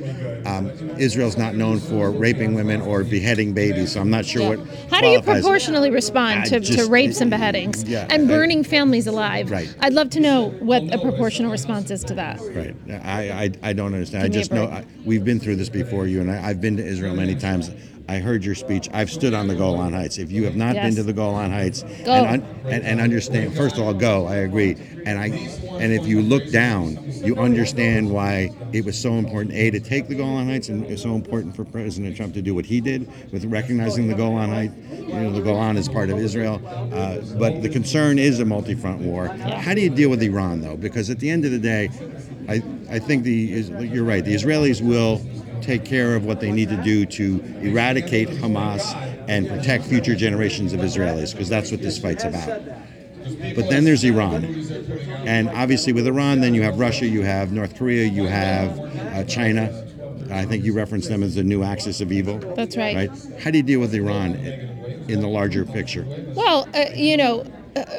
Um, Israel's not known for raping women or beheading babies, so I'm not sure what. How do you proportionally respond I to, to rapes and beheadings Yeah, and I- burning families alive? Right. I'd love to know what a proportional response is to that. Right. I, I, I don't understand. Give I just know. I, we've been through this before, you and I. I've been to Israel many times. I heard your speech. I've stood on the Golan Heights. If you have not been to the Golan Heights Go. and, un, and and understand, first of all, go. I agree. And I and if you look down, you understand why it was so important. A to take the Golan Heights, and it's so important for President Trump to do what he did with recognizing the Golan Heights. You know, the Golan is part of Israel. Uh, but the concern is a multi-front war. How do you deal with Iran, though? Because at the end of the day, I, I think the you're right. The Israelis will take care of what they need to do to eradicate Hamas and protect future generations of Israelis, because that's what this fight's about. But then there's Iran, and obviously with Iran, then you have Russia, you have North Korea, you have uh, China. I think you referenced them as the new axis of evil. That's right. Right. How do you deal with Iran in the larger picture? Well, uh, you know,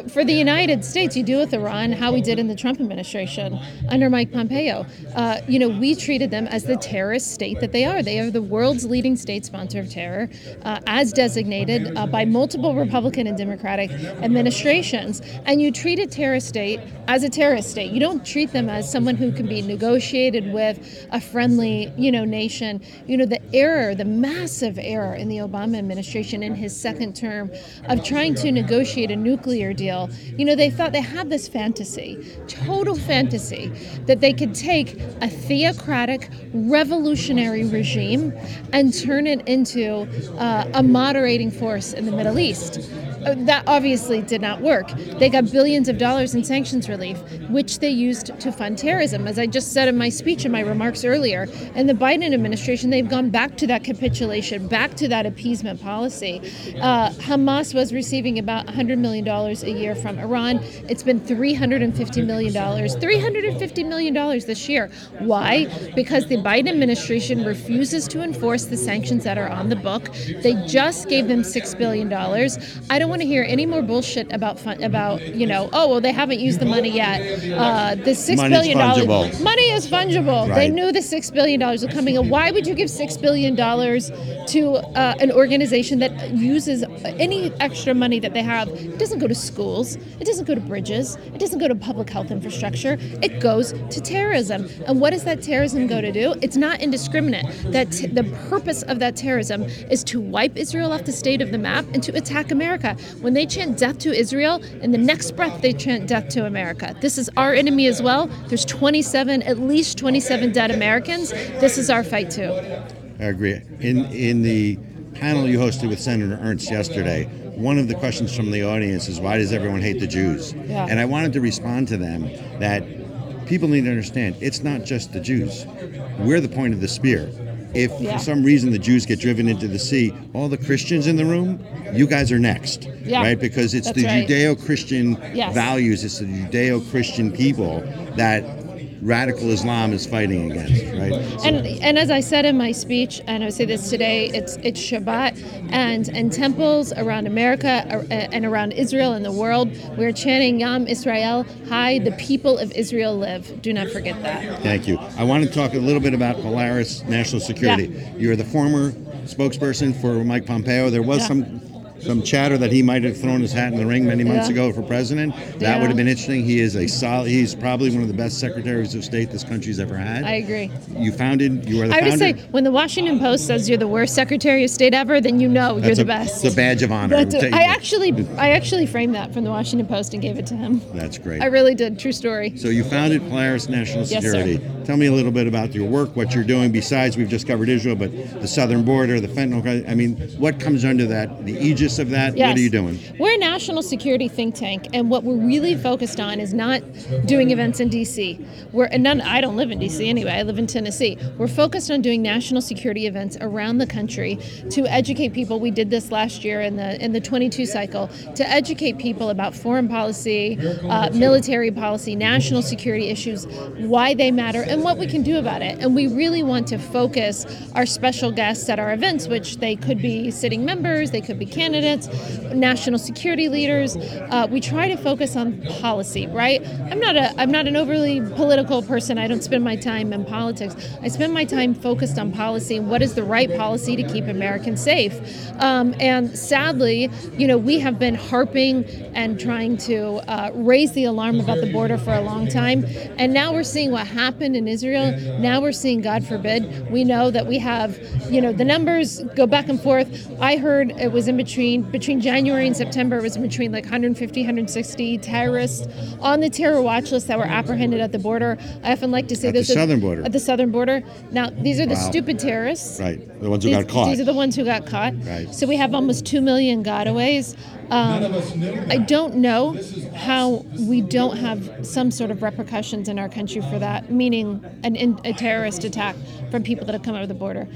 for the United States, you deal with Iran how we did in the Trump administration under Mike Pompeo. Uh, you know, we treated them as the terrorist state that they are. They are the world's leading state sponsor of terror, uh, as designated uh, by multiple Republican and Democratic administrations. And you treat a terrorist state as a terrorist state. You don't treat them as someone who can be negotiated with a friendly, you know, nation. You know, the error, the massive error in the Obama administration in his second term of trying to negotiate a nuclear deal. You know, they thought they had this fantasy, total fantasy, that they could take a theocratic, revolutionary regime and turn it into uh, a moderating force in the Middle East. Uh, that obviously did not work. They got billions of dollars in sanctions relief, which they used to fund terrorism. As I just said in my speech and my remarks earlier, in the Biden administration, they've gone back to that capitulation, back to that appeasement policy. Uh, Hamas was receiving about $100 million a year from Iran. It's been $350 million. $350 million this year. Why? Because the Biden administration refuses to enforce the sanctions that are on the book. They just gave them $6 billion. I don't want to hear any more bullshit about fun, about you know oh well they haven't used the money yet. Uh, the six Money's billion dollars fungible. money is fungible. They knew the six billion dollars was coming. And why would you give six billion dollars to uh, an organization that uses any extra money that they have? It doesn't go to schools. It doesn't go to bridges. It doesn't go to public health infrastructure. It goes to terrorism. And what does that terrorism go to do? It's not indiscriminate. That t- the purpose of that terrorism is to wipe Israel off the state of the map and to attack America. When they chant death to Israel, in the next breath they chant death to America. This is our enemy as well. There's 27, at least 27 dead Americans. This is our fight too. I agree. In in the panel you hosted with Senator Ernst yesterday, one of the questions from the audience is why does everyone hate the Jews? Yeah. And I wanted to respond to them that people need to understand it's not just the Jews. We're the point of the spear. If Yeah. for some reason the Jews get driven into the sea, all the Christians in the room, you guys are next, Yeah. right? Because it's That's the right. Judeo-Christian Yes. values, it's the Judeo-Christian people that radical Islam is fighting against, right? And and as I said in my speech, and I say this today, it's it's Shabbat, and and temples around America uh, and around Israel and the world, we're chanting Am Yisrael, Chai, the people of Israel live. Do not forget that. Thank you. I want to talk a little bit about Polaris National Security. You're the former spokesperson for Mike Pompeo. There was Yeah. some some chatter that he might have thrown his hat in the ring many months Yeah. ago for president. That Yeah. would have been interesting. He is a solid. He's probably one of the best secretaries of state this country's ever had. I agree. you founded. You are the I would founder. say when the Washington Post says you're the worst Secretary of State ever, then you know you're That's the best. It's a badge of honor. That's a- I actually I actually framed that from the Washington Post and gave it to him. That's great. I really did. True story. So you founded Polaris National Security. Yes, sir. Security. Tell me a little bit about your work, what you're doing besides we've just covered Israel, but the southern border, the fentanyl. I mean, what comes under that? The aegis of that? What are you doing? We're a national security think tank, and what we're really focused on is not doing events in D.C. We're and none. I don't live in D.C. anyway. I live in Tennessee. We're focused on doing national security events around the country to educate people. We did this last year in the in the 22 cycle to educate people about foreign policy, uh, military policy, national security issues, why they matter, and what we can do about it. And we really want to focus our special guests at our events, which they could be sitting members, they could be candidates, national security leaders. Uh, we try to focus on policy, right? I'm not a I'm not an overly political person. I don't spend my time in politics. I spend my time focused on policy and what is the right policy to keep Americans safe. Um, and sadly, you know, we have been harping and trying to uh, raise the alarm about the border for a long time. And now we're seeing what happened in Israel. Now we're seeing, God forbid, we know that we have, you know, the numbers go back and forth. I heard it was in between between January and September. It was in between like 150, 160 terrorists on the terror watch list that were apprehended at the border. I often like to say At the those are- southern border. At the southern border. Now these are the Wow. stupid terrorists. Right. The ones who These, got caught. these are the ones who got caught. Right. So we have almost two million gotaways. Um, I don't know how we don't have some sort of repercussions in our country for that, meaning an, in, a terrorist attack from people that have come over the border.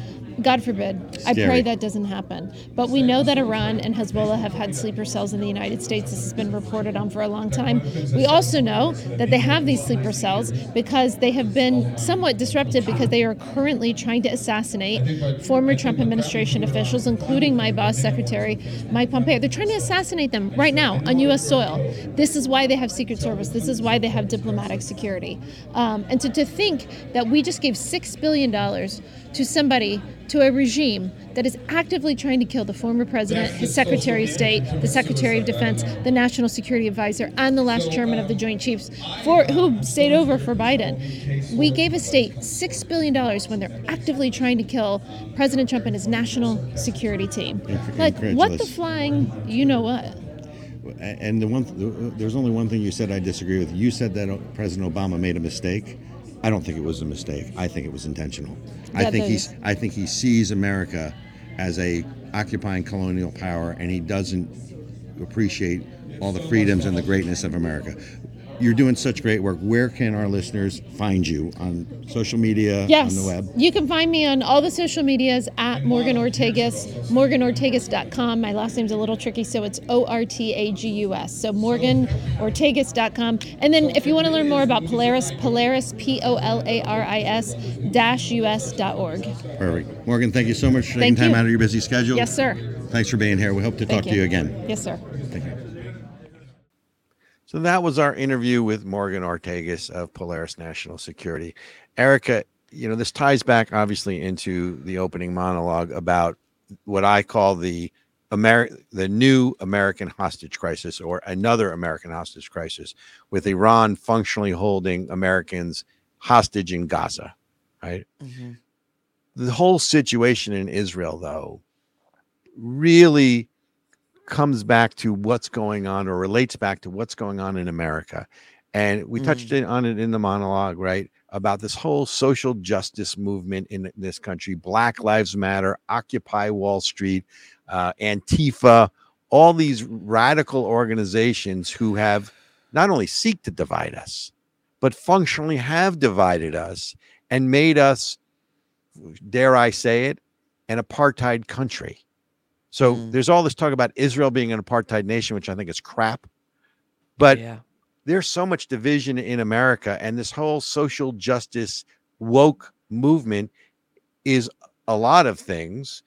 God forbid. I pray that doesn't happen. But we know that Iran and Hezbollah have had sleeper cells in the United States. This has been reported on for a long time. We also know that they have these sleeper cells because they have been somewhat disrupted because they are currently trying to assassinate former Trump administration officials, including my boss, Secretary Mike Pompeo. They're trying to assassinate assassinate them right now on U.S. soil. This is why they have Secret Service. This is why they have diplomatic security. Um, and so to think that we just gave $6 billion to somebody, to a regime that is actively trying to kill the former president, his Secretary of State, the Secretary of Defense, the National Security Advisor, and the last chairman of the Joint Chiefs, for who stayed over for Biden. We gave a state six billion dollars when they're actively trying to kill President Trump and his national security team. Like what the flying, you know what? And the one, there's only one thing you said I disagree with. You said that uh, President Obama made a mistake. I don't think it was a mistake. I think it was intentional. I think the- he's, I think he sees America as a occupying colonial power, and he doesn't appreciate all the freedoms and the greatness of America. You're doing such great work. Where can our listeners find you on social media, Yes. on the web? You can find me on all the social medias at Morgan Ortagus, morganortagus.com. My last name's a little tricky, so it's O R T A G U S. So morganortagus.com. And then if you want to learn more about Polaris, Polaris, P O L A R I S dash US.org. Perfect. Morgan, thank you so much for taking Thank time you. out of your busy schedule. Yes, sir. Thanks for being here. We hope to talk to you again. Yes, sir. Thank you. So that was our interview with Morgan Ortagus of Polaris National Security. Erica, you know, this ties back obviously into the opening monologue about what I call the Ameri- the new American hostage crisis or another American hostage crisis with Iran functionally holding Americans hostage in Gaza, right? Mhm. the whole situation in Israel, though, really comes back to what's going on or relates back to what's going on in America. And we touched it on it in the monologue, right? About this whole social justice movement in this country Black Lives Matter, Occupy Wall Street, uh, Antifa, all these radical organizations who have not only seek to divide us, but functionally have divided us and made us dare I say it, an apartheid country. So Mm. there's all this talk about Israel being an apartheid nation, which I think is crap. But yeah. there's so much division in America, and this whole social justice woke movement is a lot of things,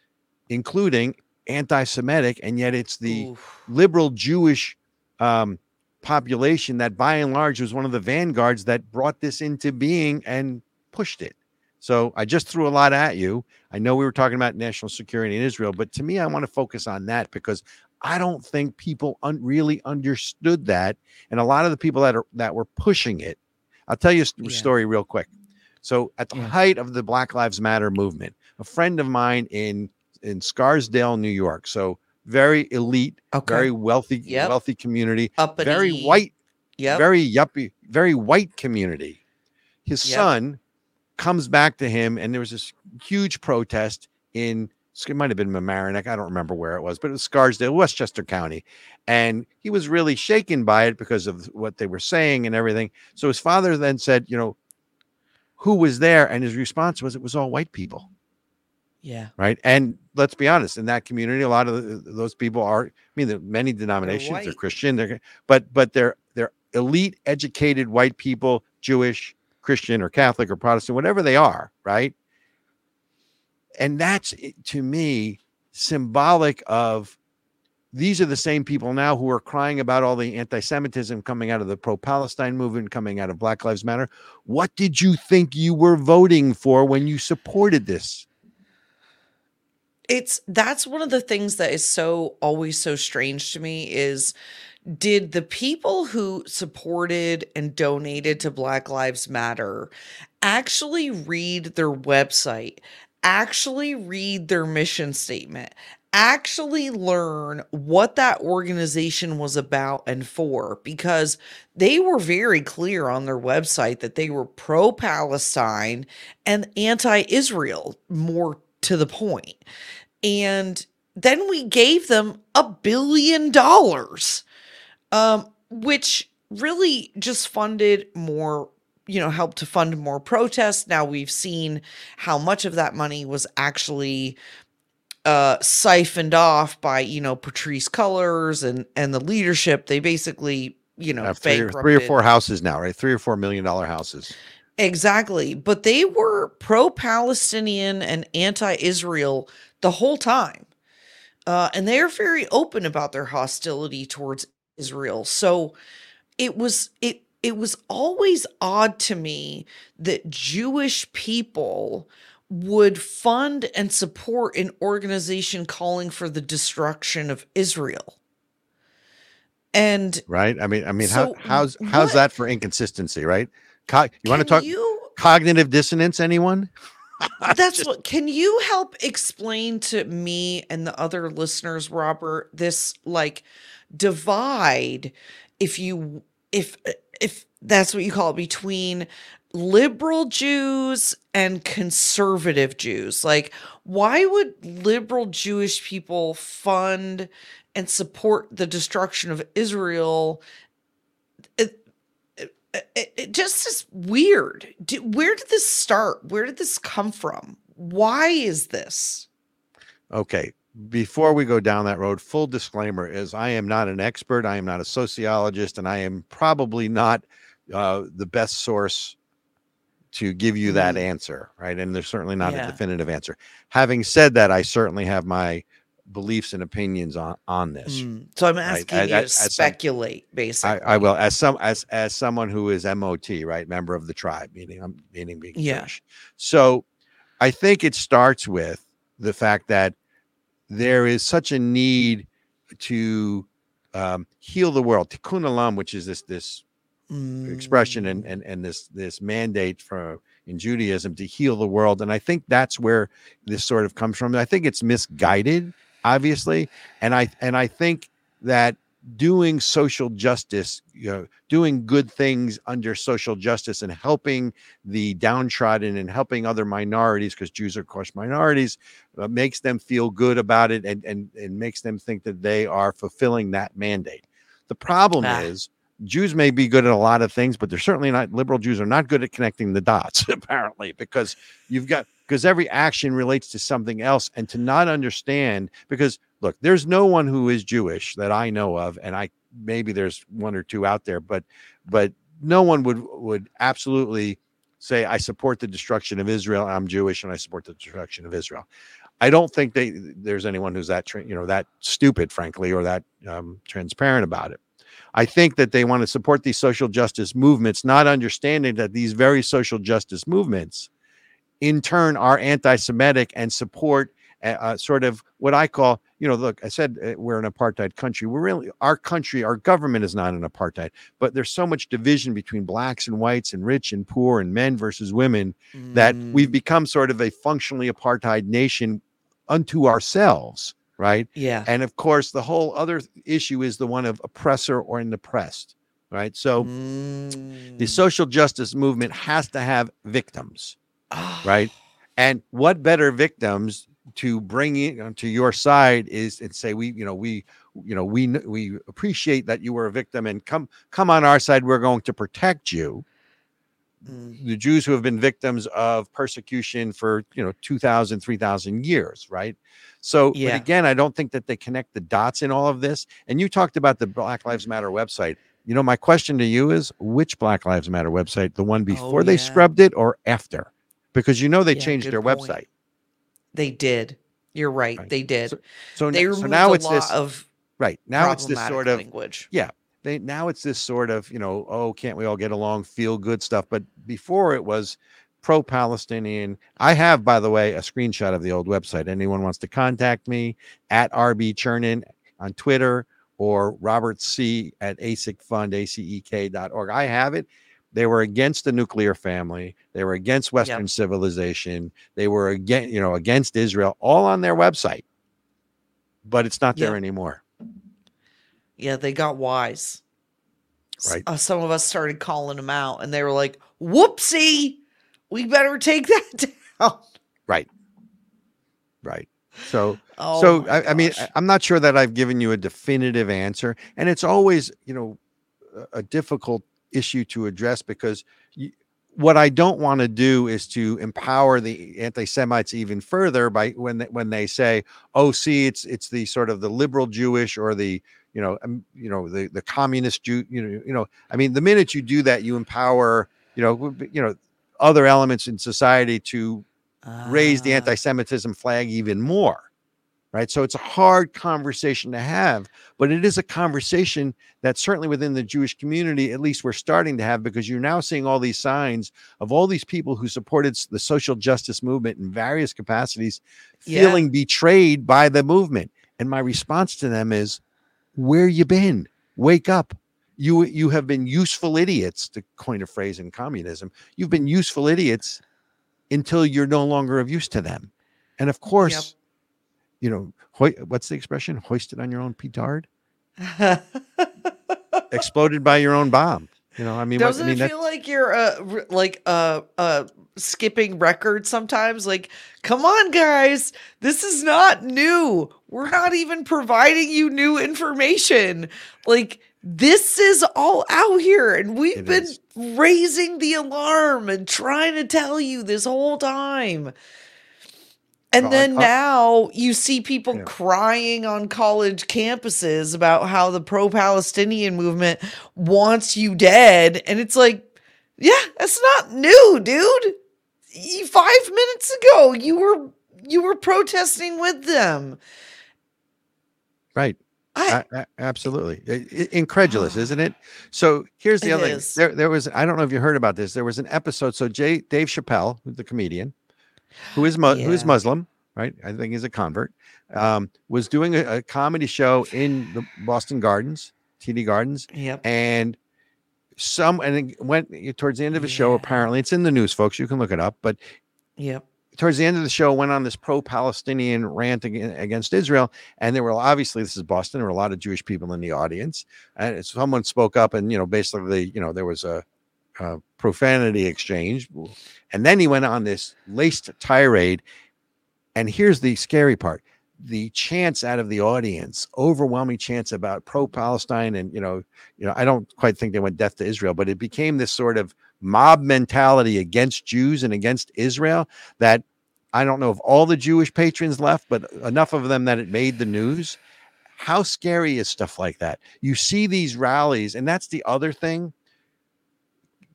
including anti-Semitic, and yet it's the Oof. liberal Jewish um, population that, by and large, was one of the vanguards that brought this into being and pushed it. So I just threw a lot at you. I know we were talking about national security in Israel, but to me, I want to focus on that because I don't think people un- really understood that, and a lot of the people that are that were pushing it. I'll tell you a st- Yeah. story real quick. So at the Yeah. height of the Black Lives Matter movement, a friend of mine in in Scarsdale, New York, so very elite, Okay. very wealthy, Yep. wealthy community, Uppity. very white, Yep. very yuppie, very white community. His Yep. son comes back to him, and there was this huge protest in it might have been Mamaroneck, I don't remember where it was, but it was Scarsdale, Westchester County, and he was really shaken by it because of what they were saying and everything. So his father then said, you know, who was there, and his response was, it was all white people yeah. right? And let's be honest, in that community, a lot of the, those people are. I mean, there are many denominations. They're, white. Christian, they're but but they're they're elite, educated white people, Jewish, Christian, or Catholic, or Protestant, whatever they are, right? And that's eh, to me symbolic of these are the same people now who are crying about all the anti-Semitism coming out of the pro-Palestine movement, coming out of Black Lives Matter. What did you think you were voting for when you supported this? it's that's one of the things that is so always so strange to me is did the people who supported and donated to Black Lives Matter actually read their website, actually read their mission statement, actually learn what that organization was about and for? Because they were very clear on their website that they were pro Palestine and anti Israel, more to the point. And then we gave them a billion dollars um, which really just funded more, you know, helped to fund more protests. Now we've seen how much of that money was actually uh siphoned off by you know Patrisse Cullors and and the leadership they basically you know Uh, three, or, three or four houses now, right? Three or four million dollar houses. Exactly. But they were pro Palestinian and anti Israel the whole time. uh, and they are very open about their hostility towards Israel. So it was it it was always odd to me that Jewish people would fund and support an organization calling for the destruction of Israel. And right? I mean, I mean, So how how's how's what- that for inconsistency, right? Co- you want to talk You, cognitive dissonance? Anyone? that's Just- what. Can you help explain to me and the other listeners, Robert, this like divide, if you if if that's what you call it, between liberal Jews and conservative Jews. Like, why would liberal Jewish people fund and support the destruction of Israel? It, it, it, just is weird. Where did this start? Where did this come from? Why is this? Okay. Before we go down that road, full disclaimer is I am not an expert. I am not a sociologist, and I am probably not uh, the best source to give you that Mm. answer, right? And there's certainly not Yeah. a definitive answer. Having said that, I certainly have my beliefs and opinions on on this. Mm. So I'm asking I- you I- to as some- speculate, I, basically. I will as some as as someone who is MOT, right, member of the tribe, meaning I'm meaning being Yeah. Jewish. So I think it starts with the fact that there is such a need to um, heal the world, tikkun olam, which is this this expression and, Mm. and and this this mandate for in Judaism to heal the world. And I think that's where this sort of comes from. I think it's misguided, obviously, and I and I think that doing social justice, you know, doing good things under social justice and helping the downtrodden and helping other minorities, because Jews are, of course, minorities, uh, makes them feel good about it and, and, and makes them think that they are fulfilling that mandate. The problem Ah. is Jews may be good at a lot of things, but they're certainly not liberal Jews are not good at connecting the dots, apparently, because you've got because every action relates to something else and to not understand because look, there's no one who is Jewish that I know of, and I maybe there's one or two out there, but but no one would would absolutely say I support the destruction of Israel. I'm Jewish and I support the destruction of Israel. I don't think they there's anyone who's that you know that stupid, frankly, or that um, transparent about it. I think that they want to support these social justice movements, not understanding that these very social justice movements, in turn, are anti-Semitic and support uh, uh, sort of what I call, you know, look, I said uh, we're an apartheid country. We're really our country, our government is not an apartheid, but there's so much division between blacks and whites and rich and poor and men versus women that we've Mm. become sort of a functionally apartheid nation unto ourselves, right? yeah. And of course, the whole other issue is the one of oppressor or an oppressed, right? So Mm. the social justice movement has to have victims, Ah. right? And what better victims to bring in to your side is and say we, you know, we, you know, we we appreciate that you were a victim and come come on our side. We're going to protect you. The Jews who have been victims of persecution for, you know, 2000, 3000 years, right? So, Yeah. but again, I don't think that they connect the dots in all of this. And you talked about the Black Lives Matter website. You know, my question to you is which Black Lives Matter website, the one oh, before they Oh, yeah. scrubbed it or after? Because you know they Yeah, changed their point. website. They did. You're right. Right. They did. So, they n- removed so now it's this of right. Now it's this sort of language. They now it's this sort of you know oh can't we all get along feel good stuff? But before it was pro-palestinian. I have by the way a screenshot of the old website. Anyone wants to contact me at rb chernin on twitter or robert c at asic fund acek.org i have it. They were against the nuclear family. They were against western civilization. They were against you know against israel all on their website. But it's not there anymore Yeah, they got wise. S- Right. Uh, some of us started calling them out, and they were like, "Whoopsie, we better take that down." right right so Oh, so I, I mean. I'm not sure that i've given you a definitive answer and it's always you know a- a difficult issue to address because you, what i don't want to do is to empower the anti-semites even further by when they, when they say oh see it's it's the sort of the liberal jewish or the you know um, you know the the communist jew you know you know i mean the minute you do that you empower you know you know other elements in society to raise the Ah, anti-Semitism flag even more, right? So it's a hard conversation to have, but it is a conversation that certainly within the Jewish community, at least we're starting to have because you're now seeing all these signs of all these people who supported the social justice movement in various capacities Yeah. feeling betrayed by the movement. And my response to them is, where you been? Wake up. You you have been useful idiots, to coin a phrase in communism. You've been useful idiots until you're no longer of use to them. And of course, you know, hoi- what's the expression? Hoisted on your own petard, exploded by your own bomb. You know, I mean, Doesn't I mean, it feel like you're uh like uh uh skipping records sometimes? Like, come on, guys, this is not new. We're not even providing you new information. Like, this is all out here, and we've It been is. raising the alarm and trying to tell you this whole time. And Well, I- then I- now you see people Yeah. crying on college campuses about how the pro Palestinian movement wants you dead. And it's like, yeah, that's not new, dude. You, five minutes ago, you were you were protesting with them. Right. I, A- a- absolutely incredulous isn't it so here's the other is. thing there, there was i don't know if you heard about this there was an episode so jay dave chappelle the comedian who is mu- who is muslim right i think he's a convert um, was doing a, a comedy show in the boston gardens td gardens yep. and some and it went towards the end of the show apparently it's in the news folks you can look it up but Yep. Towards the end of the show went on this pro-palestinian rant against israel and there were obviously this is boston there were a lot of jewish people in the audience and someone spoke up and you know basically you know there was a, a profanity exchange and then he went on this laced tirade and here's the scary part the chants out of the audience overwhelming chants about pro-palestine and you know you know i don't quite think they went death to israel but it became this sort of mob mentality against jews and against israel that i don't know if all the jewish patrons left but enough of them that it made the news. How scary is stuff like that? You see these rallies and that's the other thing.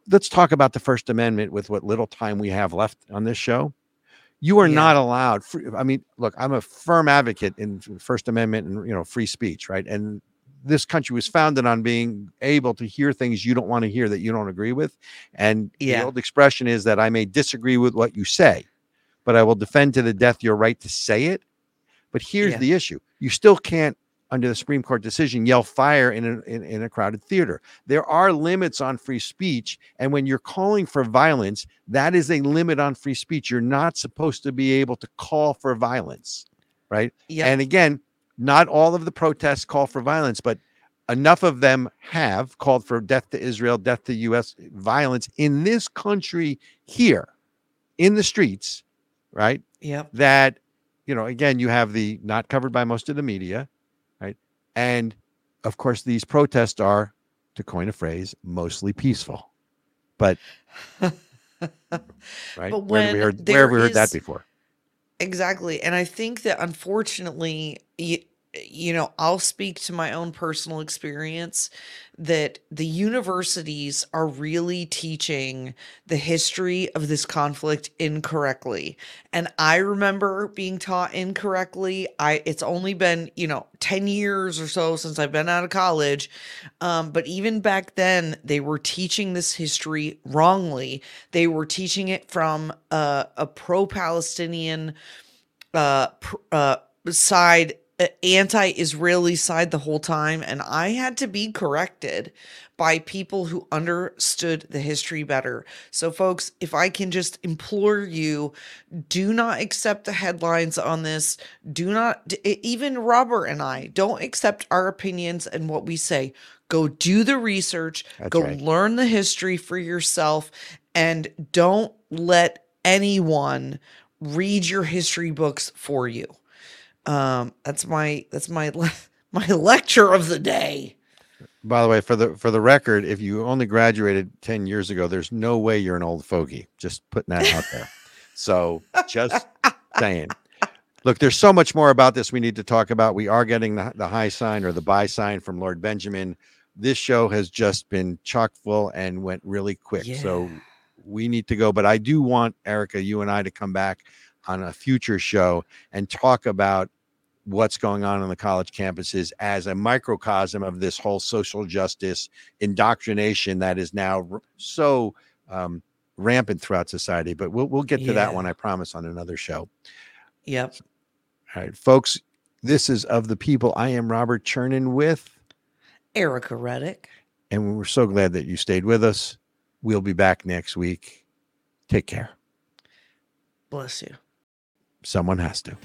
Let's talk about the first amendment with what little time we have left on this show. You are Yeah. not allowed i mean look i'm a firm advocate in first amendment and you know free speech right? And this country was founded on being able to hear things you don't want to hear that you don't agree with. And Yeah. the old expression is that i may disagree with what you say but i will defend to the death your right to say it. But here's Yeah. the issue. You still can't under the supreme court decision yell fire in a, in, in a crowded theater. There are limits on free speech and when you're calling for violence that is a limit on free speech. You're not supposed to be able to call for violence right? Yep. and again not all of the protests call for violence but enough of them have called for death to israel death to us violence in this country here in the streets right? Yep. that you know again you have the not covered by most of the media right? And of course these protests are to coin a phrase mostly peaceful. But right? But where have we heard, where we heard that is- before? Exactly. And I think that unfortunately, you, know, I'll speak to my own personal experience that the universities are really teaching the history of this conflict incorrectly. And I remember being taught incorrectly. I it's only been, you know, 10 years or so since I've been out of college. Um, but even back then, they were teaching this history wrongly. They were teaching it from uh, a pro-Palestinian uh, pr- uh, side, anti-Israeli side the whole time, and I had to be corrected by people who understood the history better. So, folks, if I can just implore you, do not accept the headlines on this. Do not, even Robert and I, don't accept our opinions and what we say. Go do the research, That's go right. learn the history for yourself, and don't let anyone read your history books for you. Um, that's my that's my le- my lecture of the day. by the way for the for the record if you only graduated 10 years ago there's no way you're an old fogey. Just putting that out there. So just saying. Look there's so much more about this we need to talk about. We are getting the, the high sign or the buy sign from lord benjamin. This show has just been chock full and went really quick. So we need to go but i do want erica you and i to come back on a future show and talk about what's going on on the college campuses as a microcosm of this whole social justice indoctrination that is now so um, rampant throughout society. But we'll we'll get to that one, I promise, on another show. Yep. All right, folks. This is of the people. I am Robert Chernin with, Erica Reddick. and we're so glad that you stayed with us. We'll be back next week. Take care. Bless you. Someone has to.